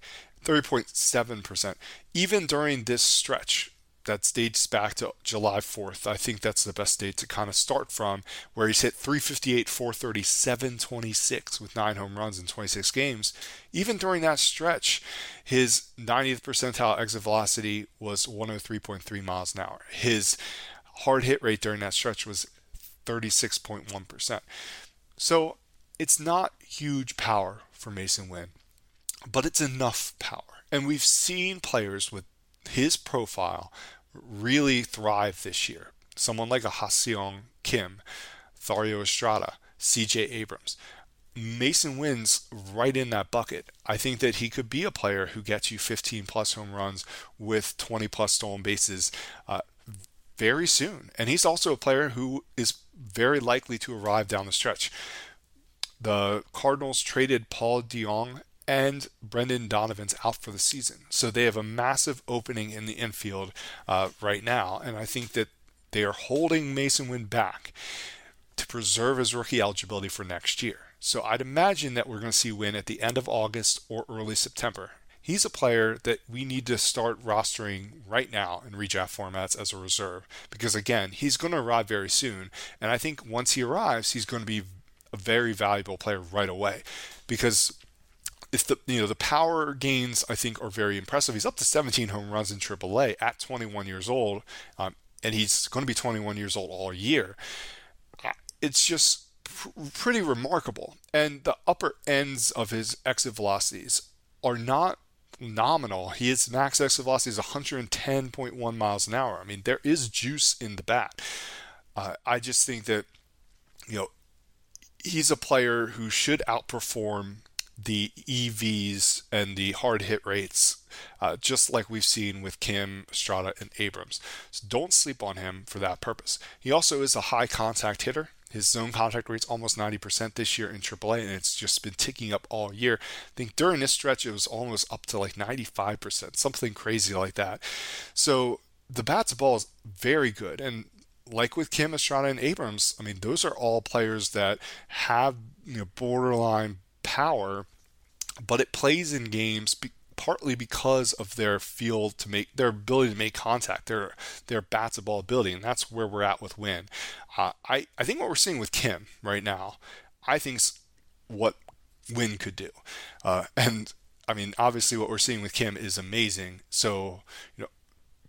30.7%. Even during this stretch that dates back to July 4th, I think that's the best date to kind of start from, where he's hit 358, 430, 726 with nine home runs in 26 games. Even during that stretch, his 90th percentile exit velocity was 103.3 miles an hour. His hard hit rate during that stretch was 36.1%. So it's not huge power for Masyn Winn but it's enough power. And we've seen players with his profile really thrive this year. Someone like a Ha-Seong Kim, Thairo Estrada, CJ Abrams. Masyn Winn's right in that bucket. I think that he could be a player who gets you 15 plus home runs with 20 plus stolen bases uh, very soon. And he's also a player who is very likely to arrive down the stretch. The Cardinals traded Paul DeJong and Brendan Donovan's out for the season. So they have a massive opening in the infield uh, right now. And I think that they are holding Masyn Winn back to preserve his rookie eligibility for next year. So I'd imagine that we're going to see Winn at the end of August or early September. He's a player that we need to start rostering right now in redraft formats as a reserve because, again, he's going to arrive very soon. And I think once he arrives, he's going to be a very valuable player right away because if the you know the power gains I think are very impressive. He's up to 17 home runs in AAA at 21 years old, um, and he's going to be 21 years old all year. Uh, it's just pr- pretty remarkable. And the upper ends of his exit velocities are not nominal. His max exit velocity is 110.1 miles an hour. I mean, there is juice in the bat. Uh, I just think that you know he's a player who should outperform the EVs and the hard hit rates, uh, just like we've seen with Kim, Estrada, and Abrams. So don't sleep on him for that purpose. He also is a high contact hitter. His zone contact rate's almost 90% this year in AAA, and it's just been ticking up all year. I think during this stretch, it was almost up to like 95%, something crazy like that. So the bat's ball is very good. And like with Kim Estrada and Abrams, I mean, those are all players that have you know, borderline power, but it plays in games partly because of their field to make their ability to make contact, their their bats of ball ability, and that's where we're at with Winn. Uh, I I think what we're seeing with Kim right now, I think's what Winn could do, uh, and I mean obviously what we're seeing with Kim is amazing. So you know,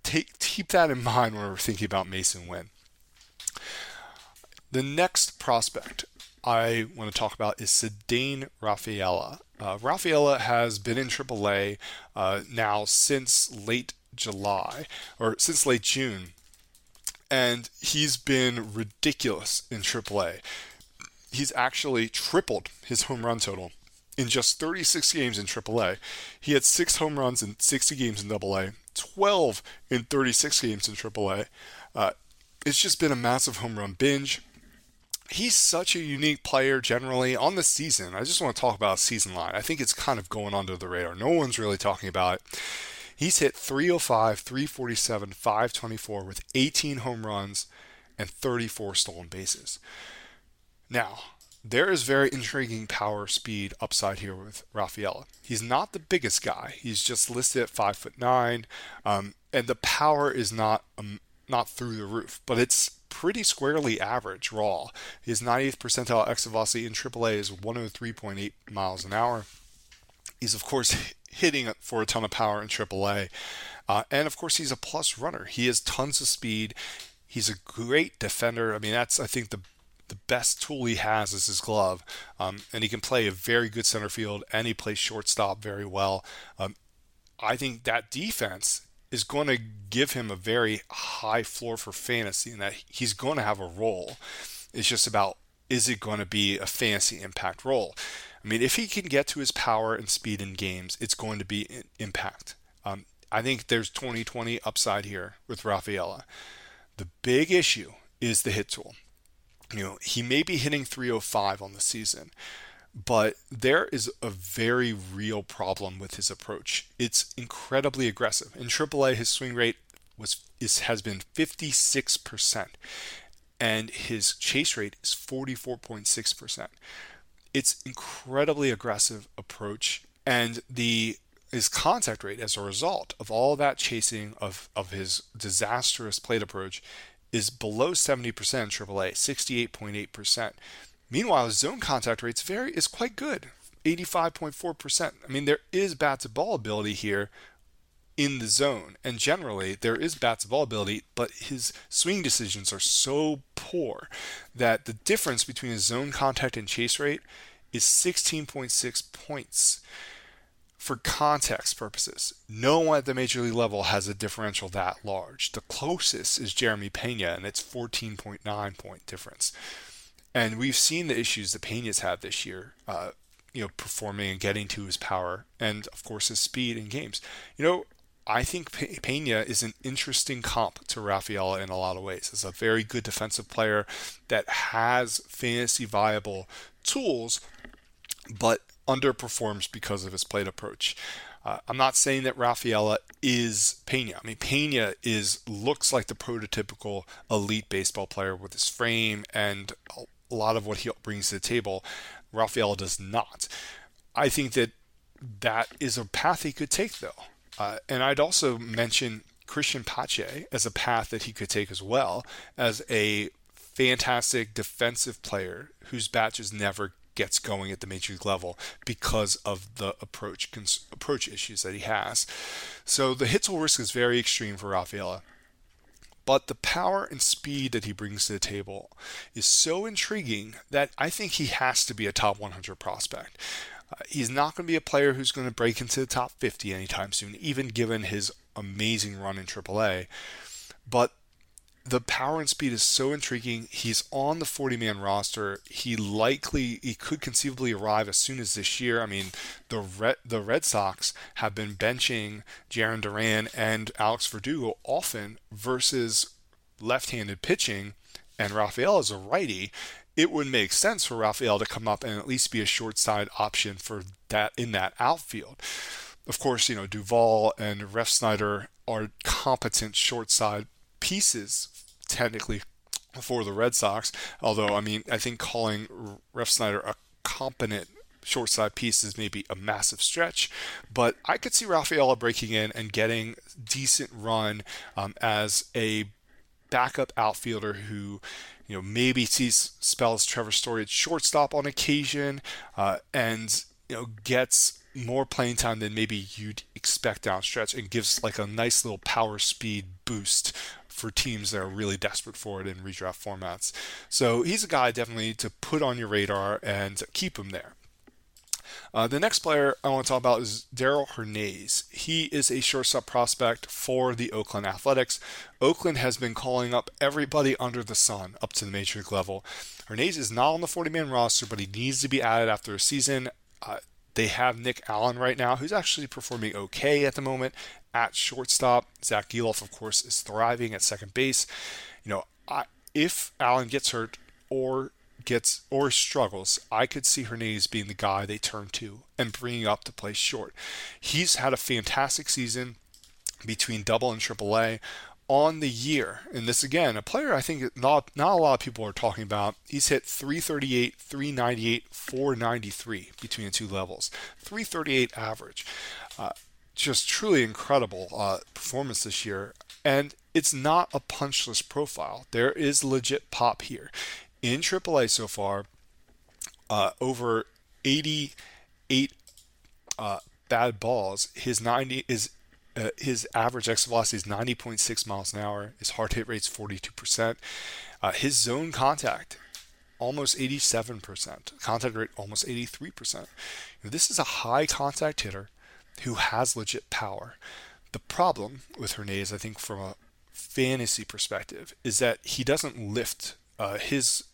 take keep that in mind when we're thinking about Masyn Winn. The next prospect I want to talk about is Ceddanne Rafaela. Uh, Rafaela has been in AAA uh, now since late July or since late June, and he's been ridiculous in AAA. He's actually tripled his home run total in just 36 games in AAA. He had six home runs in 60 games in AA, 12 in 36 games in AAA. Uh, it's just been a massive home run binge he's such a unique player generally on the season. I just want to talk about season line. I think it's kind of going under the radar. No one's really talking about it. He's hit 305, 347, 524 with 18 home runs and 34 stolen bases. Now, there is very intriguing power speed upside here with Rafaela. He's not the biggest guy. He's just listed at five foot nine, um, and the power is not um, not through the roof, but it's pretty squarely average raw. His 90th percentile exit velocity in AAA is 103.8 miles an hour. He's of course hitting for a ton of power in AAA, uh, and of course he's a plus runner. He has tons of speed. He's a great defender. I mean, that's I think the the best tool he has is his glove, um, and he can play a very good center field and he plays shortstop very well. Um, I think that defense is going to give him a very high floor for fantasy, and that he's going to have a role. It's just about is it going to be a fantasy impact role? I mean, if he can get to his power and speed in games, it's going to be impact. Um, I think there's 2020 upside here with Rafaela. The big issue is the hit tool you know, he may be hitting 305 on the season, but there is a very real problem with his approach. It's incredibly aggressive. In AAA, his swing rate was is, has been 56%, and his chase rate is 44.6%. It's incredibly aggressive approach, and the his contact rate as a result of all that chasing of, of his disastrous plate approach is below 70% in AAA, 68.8%. Meanwhile, his zone contact rates very is quite good, 85.4%. I mean, there is bat to ball ability here in the zone, and generally there is bat to ball ability, but his swing decisions are so poor that the difference between his zone contact and chase rate is 16.6 points for context purposes, no one at the major league level has a differential that large. The closest is Jeremy Pena, and it's 14.9 point difference. And we've seen the issues that Pena's had this year, uh, you know, performing and getting to his power, and of course his speed in games. You know, I think Pena is an interesting comp to Rafaela in a lot of ways. As a very good defensive player that has fantasy viable tools, but underperforms because of his plate approach. Uh, I'm not saying that Rafaela is Pena. I mean, Pena is looks like the prototypical elite baseball player with his frame and a lot of what he brings to the table. Rafaela does not. I think that that is a path he could take, though. Uh, and I'd also mention Cristian Pache as a path that he could take as well as a fantastic defensive player whose bat just never gets going at the major league level because of the approach cons- approach issues that he has. So the hit tool risk is very extreme for Rafaela. But the power and speed that he brings to the table is so intriguing that I think he has to be a top 100 prospect. Uh, he's not going to be a player who's going to break into the top 50 anytime soon, even given his amazing run in AAA. But the power and speed is so intriguing. He's on the 40 man roster. He likely he could conceivably arrive as soon as this year. I mean, the Red, the Red Sox have been benching Jarren Duran and Alex Verdugo often versus left-handed pitching, and Rafael is a righty. It would make sense for Rafael to come up and at least be a short side option for that in that outfield. Of course, you know Duvall and Refsnyder are competent short side pieces technically for the Red Sox. Although, I mean, I think calling Refsnyder a competent short side piece is maybe a massive stretch, but I could see Rafaela breaking in and getting decent run um, as a backup outfielder who, you know, maybe sees spells Trevor Story at shortstop on occasion, uh, and you know gets more playing time than maybe you'd expect down stretch, and gives like a nice little power speed boost for teams that are really desperate for it in redraft formats. So he's a guy definitely to put on your radar and keep him there. Uh, the next player I want to talk about is Darell Hernaiz. He is a shortstop prospect for the Oakland Athletics. Oakland has been calling up everybody under the sun up to the major league level. Hernaiz is not on the 40 man roster, but he needs to be added after a season. Uh, they have Nick Allen right now, who's actually performing okay at the moment at shortstop. Zach Gelof, of course, is thriving at second base. You know, I, if Allen gets hurt or gets or struggles, I could see Hernaiz being the guy they turn to and bringing up to play short. He's had a fantastic season between double and triple A. on the year, and this again, a player I think not not a lot of people are talking about. He's hit 338, 398, 493 between the two levels. 338 average. Uh, just truly incredible uh, performance this year. And it's not a punchless profile. There is legit pop here. In AAA so far, uh, over 88 uh, bad balls. His 90 is uh, his average exit velocity is 90.6 miles an hour. His hard hit rate's 42%. Uh, his zone contact almost 87%. Contact rate almost 83%. This is a high contact hitter who has legit power. The problem with Hernaiz, I think, from a fantasy perspective, is that he doesn't lift. Uh, his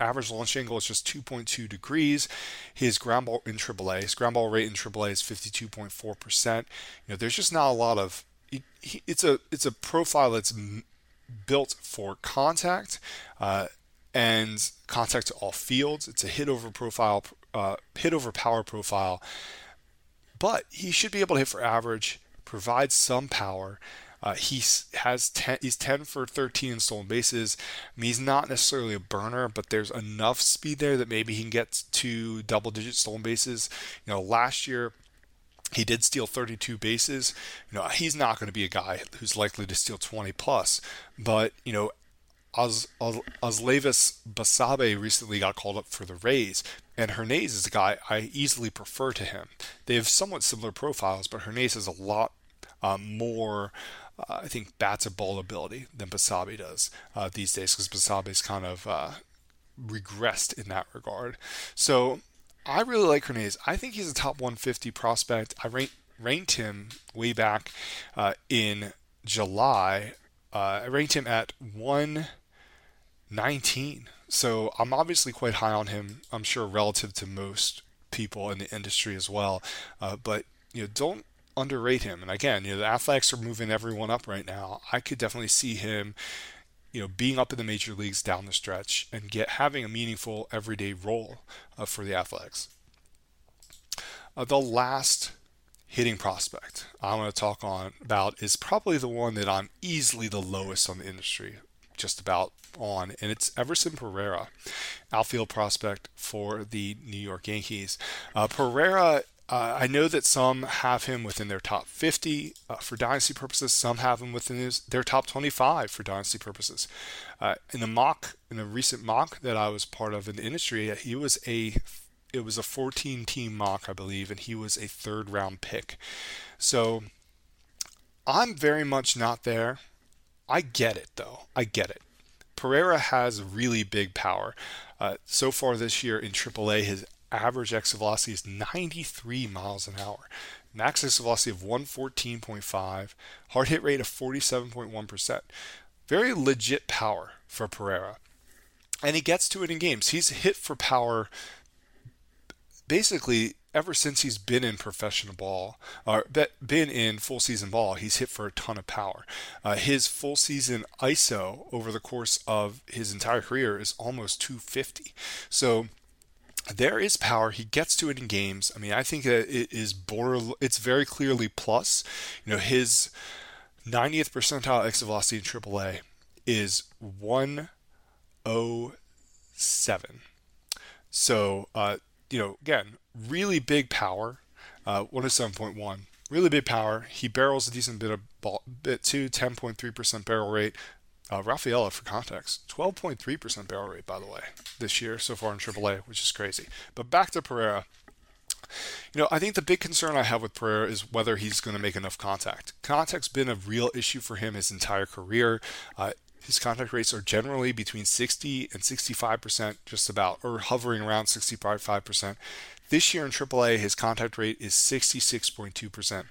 average launch angle is just 2.2 degrees. His ground ball in AAA, his ground ball rate in AAA is 52.4%. You know, there's just not a lot of. it's a it's a profile that's built for contact uh, and contact to all fields. It's a hit over profile, uh, hit over power profile, but he should be able to hit for average, provide some power. Uh, he has 10, he's 10 for 13 in stolen bases. I mean, he's not necessarily a burner, but there's enough speed there that maybe he can get to double digit stolen bases. You know, last year he did steal 32 bases. You know, he's not going to be a guy who's likely to steal 20 plus, but you know, Os, Os, Osleivis Basabe recently got called up for the Rays, and Hernaiz is a guy I easily prefer to him. They have somewhat similar profiles, but Hernaiz is a lot um, more, uh, I think, bats a ball ability than Basabe does uh, these days because Basabe's kind of uh, regressed in that regard. So I really like Hernaiz. I think he's a top 150 prospect. I rank, ranked him way back uh, in July. Uh, I ranked him at 119. So I'm obviously quite high on him. I'm sure relative to most people in the industry as well. Uh, but you know, don't underrate him. And again, you know, the Athletics are moving everyone up right now. I could definitely see him, you know, being up in the major leagues down the stretch and get having a meaningful everyday role uh, for the Athletics. Uh, the last hitting prospect I want to talk on about is probably the one that I'm easily the lowest on the industry, just about on, and it's Everson Pereira, outfield prospect for the New York Yankees. Uh, Pereira uh, I know that some have him within their top 50 uh, for dynasty purposes. Some have him within his, their top 25 for dynasty purposes. Uh, in the mock, in a recent mock that I was part of in the industry, he was a it was a 14 team mock, I believe, and he was a third round pick. So I'm very much not there. I get it though. I get it. Pereira has really big power. Uh, so far this year in AAA, his average exit velocity is 93 miles an hour. Max exit velocity of 114.5, hard hit rate of 47.1%. Very legit power for Pereira. And he gets to it in games. He's hit for power basically ever since he's been in professional ball or been in full season ball he's hit for a ton of power uh, his full season iso over the course of his entire career is almost 250 so there is power. He gets to it in games. I mean, I think that it is border. It's very clearly plus. You know, his 90th percentile exit velocity in AAA is 107. So, uh, you know, again, really big power. Uh, 107.1. Really big power. He barrels a decent bit of ball, bit too. 10.3% barrel rate. Uh, Rafaela, for context, 12.3% barrel rate, by the way, this year so far in AAA, which is crazy. But back to Pereira. You know, I think the big concern I have with Pereira is whether he's going to make enough contact. Contact's been a real issue for him his entire career. Uh, his contact rates are generally between 60 and 65%, just about, or hovering around 65%. This year in AAA, his contact rate is 66.2%.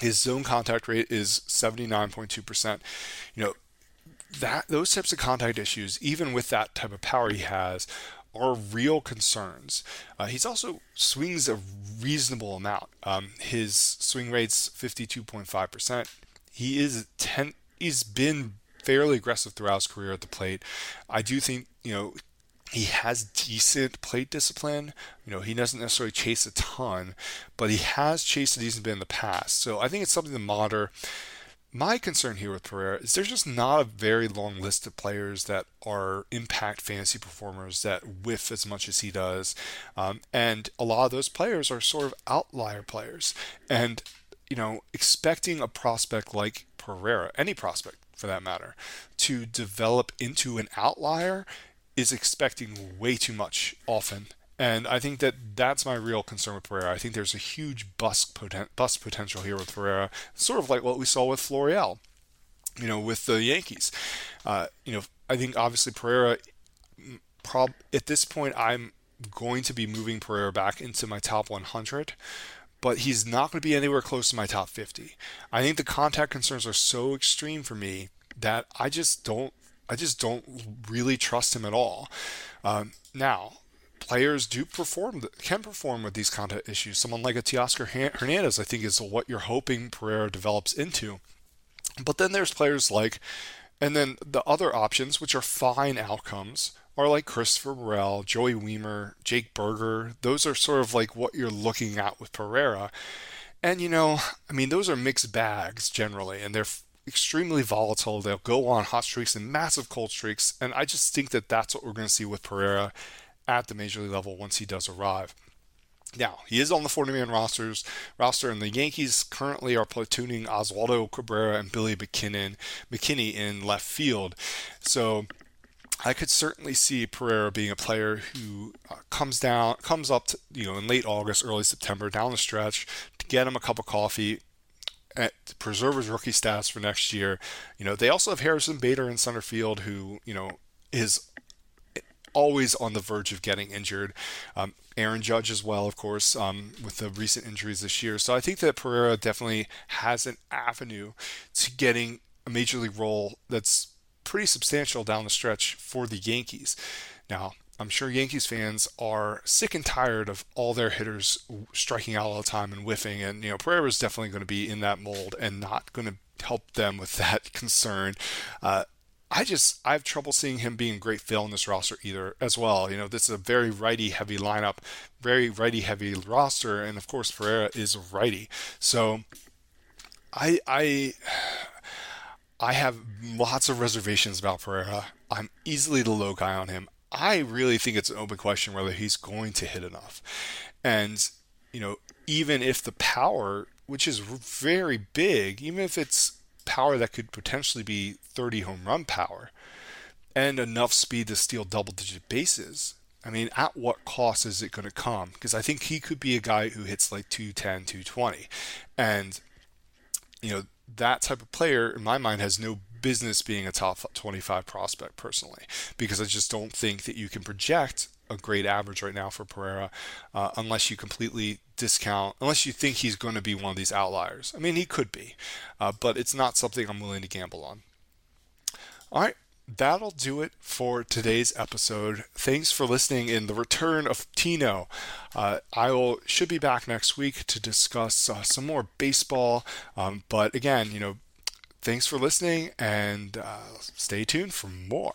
His zone contact rate is 79.2%. You know, that those types of contact issues, even with that type of power he has, are real concerns. Uh, he's also swings a reasonable amount. Um, his swing rate's 52.5%. He is 10 he's been fairly aggressive throughout his career at the plate. I do think, you know, he has decent plate discipline. You know, he doesn't necessarily chase a ton, but he has chased a decent bit in the past. So I think it's something to monitor my concern here with Pereira is there's just not a very long list of players that are impact fantasy performers that whiff as much as he does. Um, and a lot of those players are sort of outlier players. And, you know, expecting a prospect like Pereira, any prospect for that matter, to develop into an outlier is expecting way too much often. And I think that that's my real concern with Pereira. I think there's a huge bust, poten- bust potential here with Pereira, sort of like what we saw with Florial, you know, with the Yankees. Uh, you know, I think obviously Pereira, prob- at this point, I'm going to be moving Pereira back into my top 100 but he's not going to be anywhere close to my top 50. I think the contact concerns are so extreme for me that I just don't I just don't really trust him at all. Um, now, players do perform can perform with these contact issues. Someone like a Teoscar Hernandez, I think, is what you're hoping Pereira develops into. But then there's players like, and then the other options, which are fine outcomes, are like Christopher Morel, Joey Wiemer, Jake Burger. Those are sort of like what you're looking at with Pereira. And you know, I mean, those are mixed bags generally, and they're extremely volatile. They'll go on hot streaks and massive cold streaks. And I just think that that's what we're going to see with Pereira at the major league level once he does arrive. Now, he is on the 40 man rosters roster, and the Yankees currently are platooning Oswaldo Cabrera and Billy McKinnon, McKinney in left field. So I could certainly see Pereira being a player who uh, comes down, comes up, to, you know, in late August, early September, down the stretch to get him a cup of coffee, at, to preserve his rookie stats for next year. You know, they also have Harrison Bader in center field, who you know is always on the verge of getting injured. Um, Aaron Judge as well, of course, um, with the recent injuries this year. So I think that Pereira definitely has an avenue to getting a major league role that's pretty substantial down the stretch for the Yankees. Now, I'm sure Yankees fans are sick and tired of all their hitters striking out all the time and whiffing, and you know Pereira is definitely going to be in that mold and not going to help them with that concern. Uh, I just I have trouble seeing him being a great fill in this roster either as well. You know, this is a very righty heavy lineup, very righty heavy roster, and of course Pereira is righty. So I I I have lots of reservations about Pereira. I'm easily the low guy on him. I really think it's an open question whether he's going to hit enough. And, you know, even if the power, which is very big, even if it's power that could potentially be 30 home run power and enough speed to steal double digit bases. I mean, at what cost is it going to come? Because I think he could be a guy who hits like 210, 220. And, you know, that type of player, in my mind, has no business being a top 25 prospect personally, because I just don't think that you can project a great average right now for Pereira uh, unless you completely discount, unless you think he's going to be one of these outliers. I mean, he could be, uh, but it's not something I'm willing to gamble on. All right, that'll do it for today's episode. Thanks for listening in the return of Tino. Uh, I will should be back next week to discuss uh, some more baseball. Um, but again, you know, thanks for listening and uh, stay tuned for more.